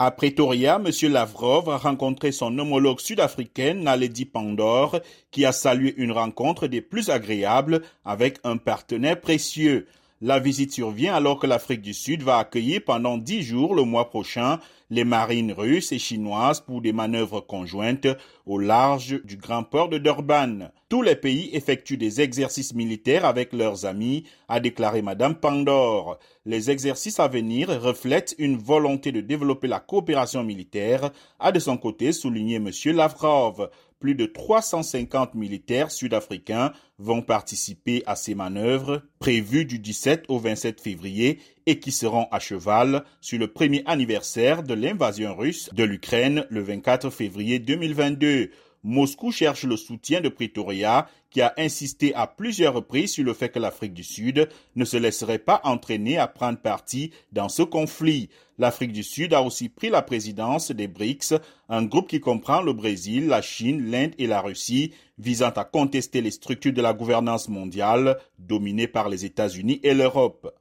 À Pretoria, M. Lavrov a rencontré son homologue sud-africaine Naledi Pandor, qui a salué une rencontre des plus agréables avec un partenaire précieux. La visite survient alors que l'Afrique du Sud va accueillir pendant dix jours le mois prochain les marines russes et chinoises pour des manœuvres conjointes au large du grand port de Durban. Tous les pays effectuent des exercices militaires avec leurs amis, a déclaré Madame Pandor. Les exercices à venir reflètent une volonté de développer la coopération militaire, a de son côté souligné M. Lavrov plus de 350 militaires sud-africains vont participer à ces manœuvres prévues du 17 au 27 février et qui seront à cheval sur le premier anniversaire de l'invasion russe de l'Ukraine le 24 février 2022. Moscou cherche le soutien de Pretoria, qui a insisté à plusieurs reprises sur le fait que l'Afrique du Sud ne se laisserait pas entraîner à prendre parti dans ce conflit. L'Afrique du Sud a aussi pris la présidence des BRICS, un groupe qui comprend le Brésil, la Chine, l'Inde et la Russie, visant à contester les structures de la gouvernance mondiale dominées par les États-Unis et l'Europe.